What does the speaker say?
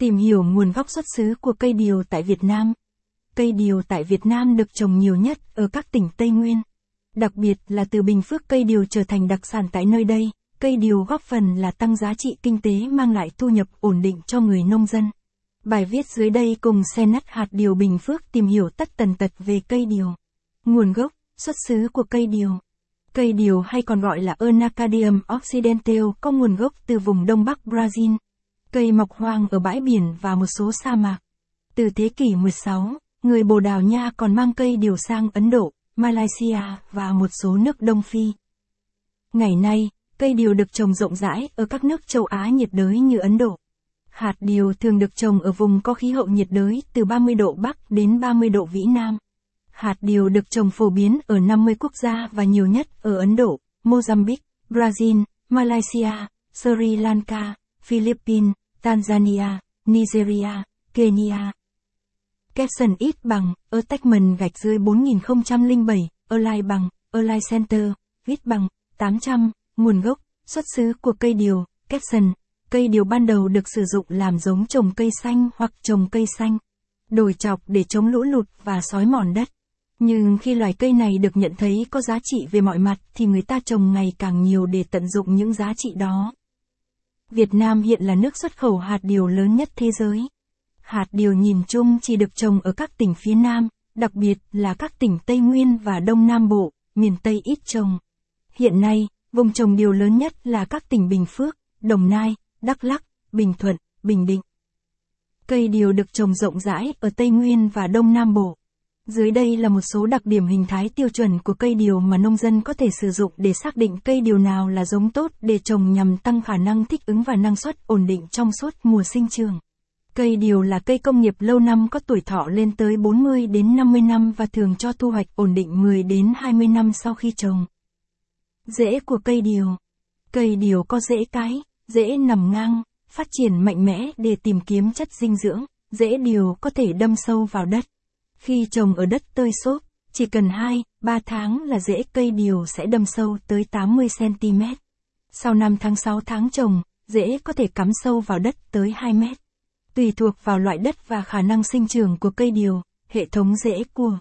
Tìm hiểu nguồn gốc xuất xứ của cây điều tại Việt Nam. Cây điều tại Việt Nam được trồng nhiều nhất ở các tỉnh Tây Nguyên. Đặc biệt là từ Bình Phước cây điều trở thành đặc sản tại nơi đây, cây điều góp phần là tăng giá trị kinh tế mang lại thu nhập ổn định cho người nông dân. Bài viết dưới đây cùng xe nắt hạt điều Bình Phước tìm hiểu tất tần tật về cây điều. Nguồn gốc, xuất xứ của cây điều. Cây điều hay còn gọi là Ernacadium occidental có nguồn gốc từ vùng Đông Bắc Brazil. Cây mọc hoang ở bãi biển và một số sa mạc. Từ thế kỷ 16, người Bồ Đào Nha còn mang cây điều sang Ấn Độ, Malaysia và một số nước Đông Phi. Ngày nay, cây điều được trồng rộng rãi ở các nước châu Á nhiệt đới như Ấn Độ. Hạt điều thường được trồng ở vùng có khí hậu nhiệt đới từ 30 độ Bắc đến 30 độ Vĩ Nam. Hạt điều được trồng phổ biến ở 50 quốc gia và nhiều nhất ở Ấn Độ, Mozambique, Brazil, Malaysia, Sri Lanka, Philippines, Tanzania, Nigeria, Kenya. Capson ít bằng, attachment gạch dưới 4007, align bằng, align center, viết bằng, 800, nguồn gốc, xuất xứ của cây điều, capson, cây điều ban đầu được sử dụng làm giống trồng cây xanh hoặc trồng cây xanh, đồi chọc để chống lũ lụt và sói mòn đất. Nhưng khi loài cây này được nhận thấy có giá trị về mọi mặt thì người ta trồng ngày càng nhiều để tận dụng những giá trị đó. Việt Nam hiện là nước xuất khẩu hạt điều lớn nhất thế giới. Hạt điều nhìn chung chỉ được trồng ở các tỉnh phía Nam, đặc biệt là các tỉnh Tây Nguyên và Đông Nam Bộ, miền Tây ít trồng. Hiện nay, vùng trồng điều lớn nhất là các tỉnh Bình Phước, Đồng Nai, Đắk Lắk, Bình Thuận, Bình Định. Cây điều được trồng rộng rãi ở Tây Nguyên và Đông Nam Bộ. Dưới đây là một số đặc điểm hình thái tiêu chuẩn của cây điều mà nông dân có thể sử dụng để xác định cây điều nào là giống tốt để trồng nhằm tăng khả năng thích ứng và năng suất ổn định trong suốt mùa sinh trường. Cây điều là cây công nghiệp lâu năm có tuổi thọ lên tới 40 đến 50 năm và thường cho thu hoạch ổn định 10 đến 20 năm sau khi trồng. Rễ của cây điều. Cây điều có rễ cái, rễ nằm ngang, phát triển mạnh mẽ để tìm kiếm chất dinh dưỡng, rễ điều có thể đâm sâu vào đất. Khi trồng ở đất tơi xốp, chỉ cần 2, 3 tháng là rễ cây điều sẽ đâm sâu tới 80cm. Sau 5 tháng 6 tháng trồng, rễ có thể cắm sâu vào đất tới 2 mét. Tùy thuộc vào loại đất và khả năng sinh trưởng của cây điều, hệ thống rễ của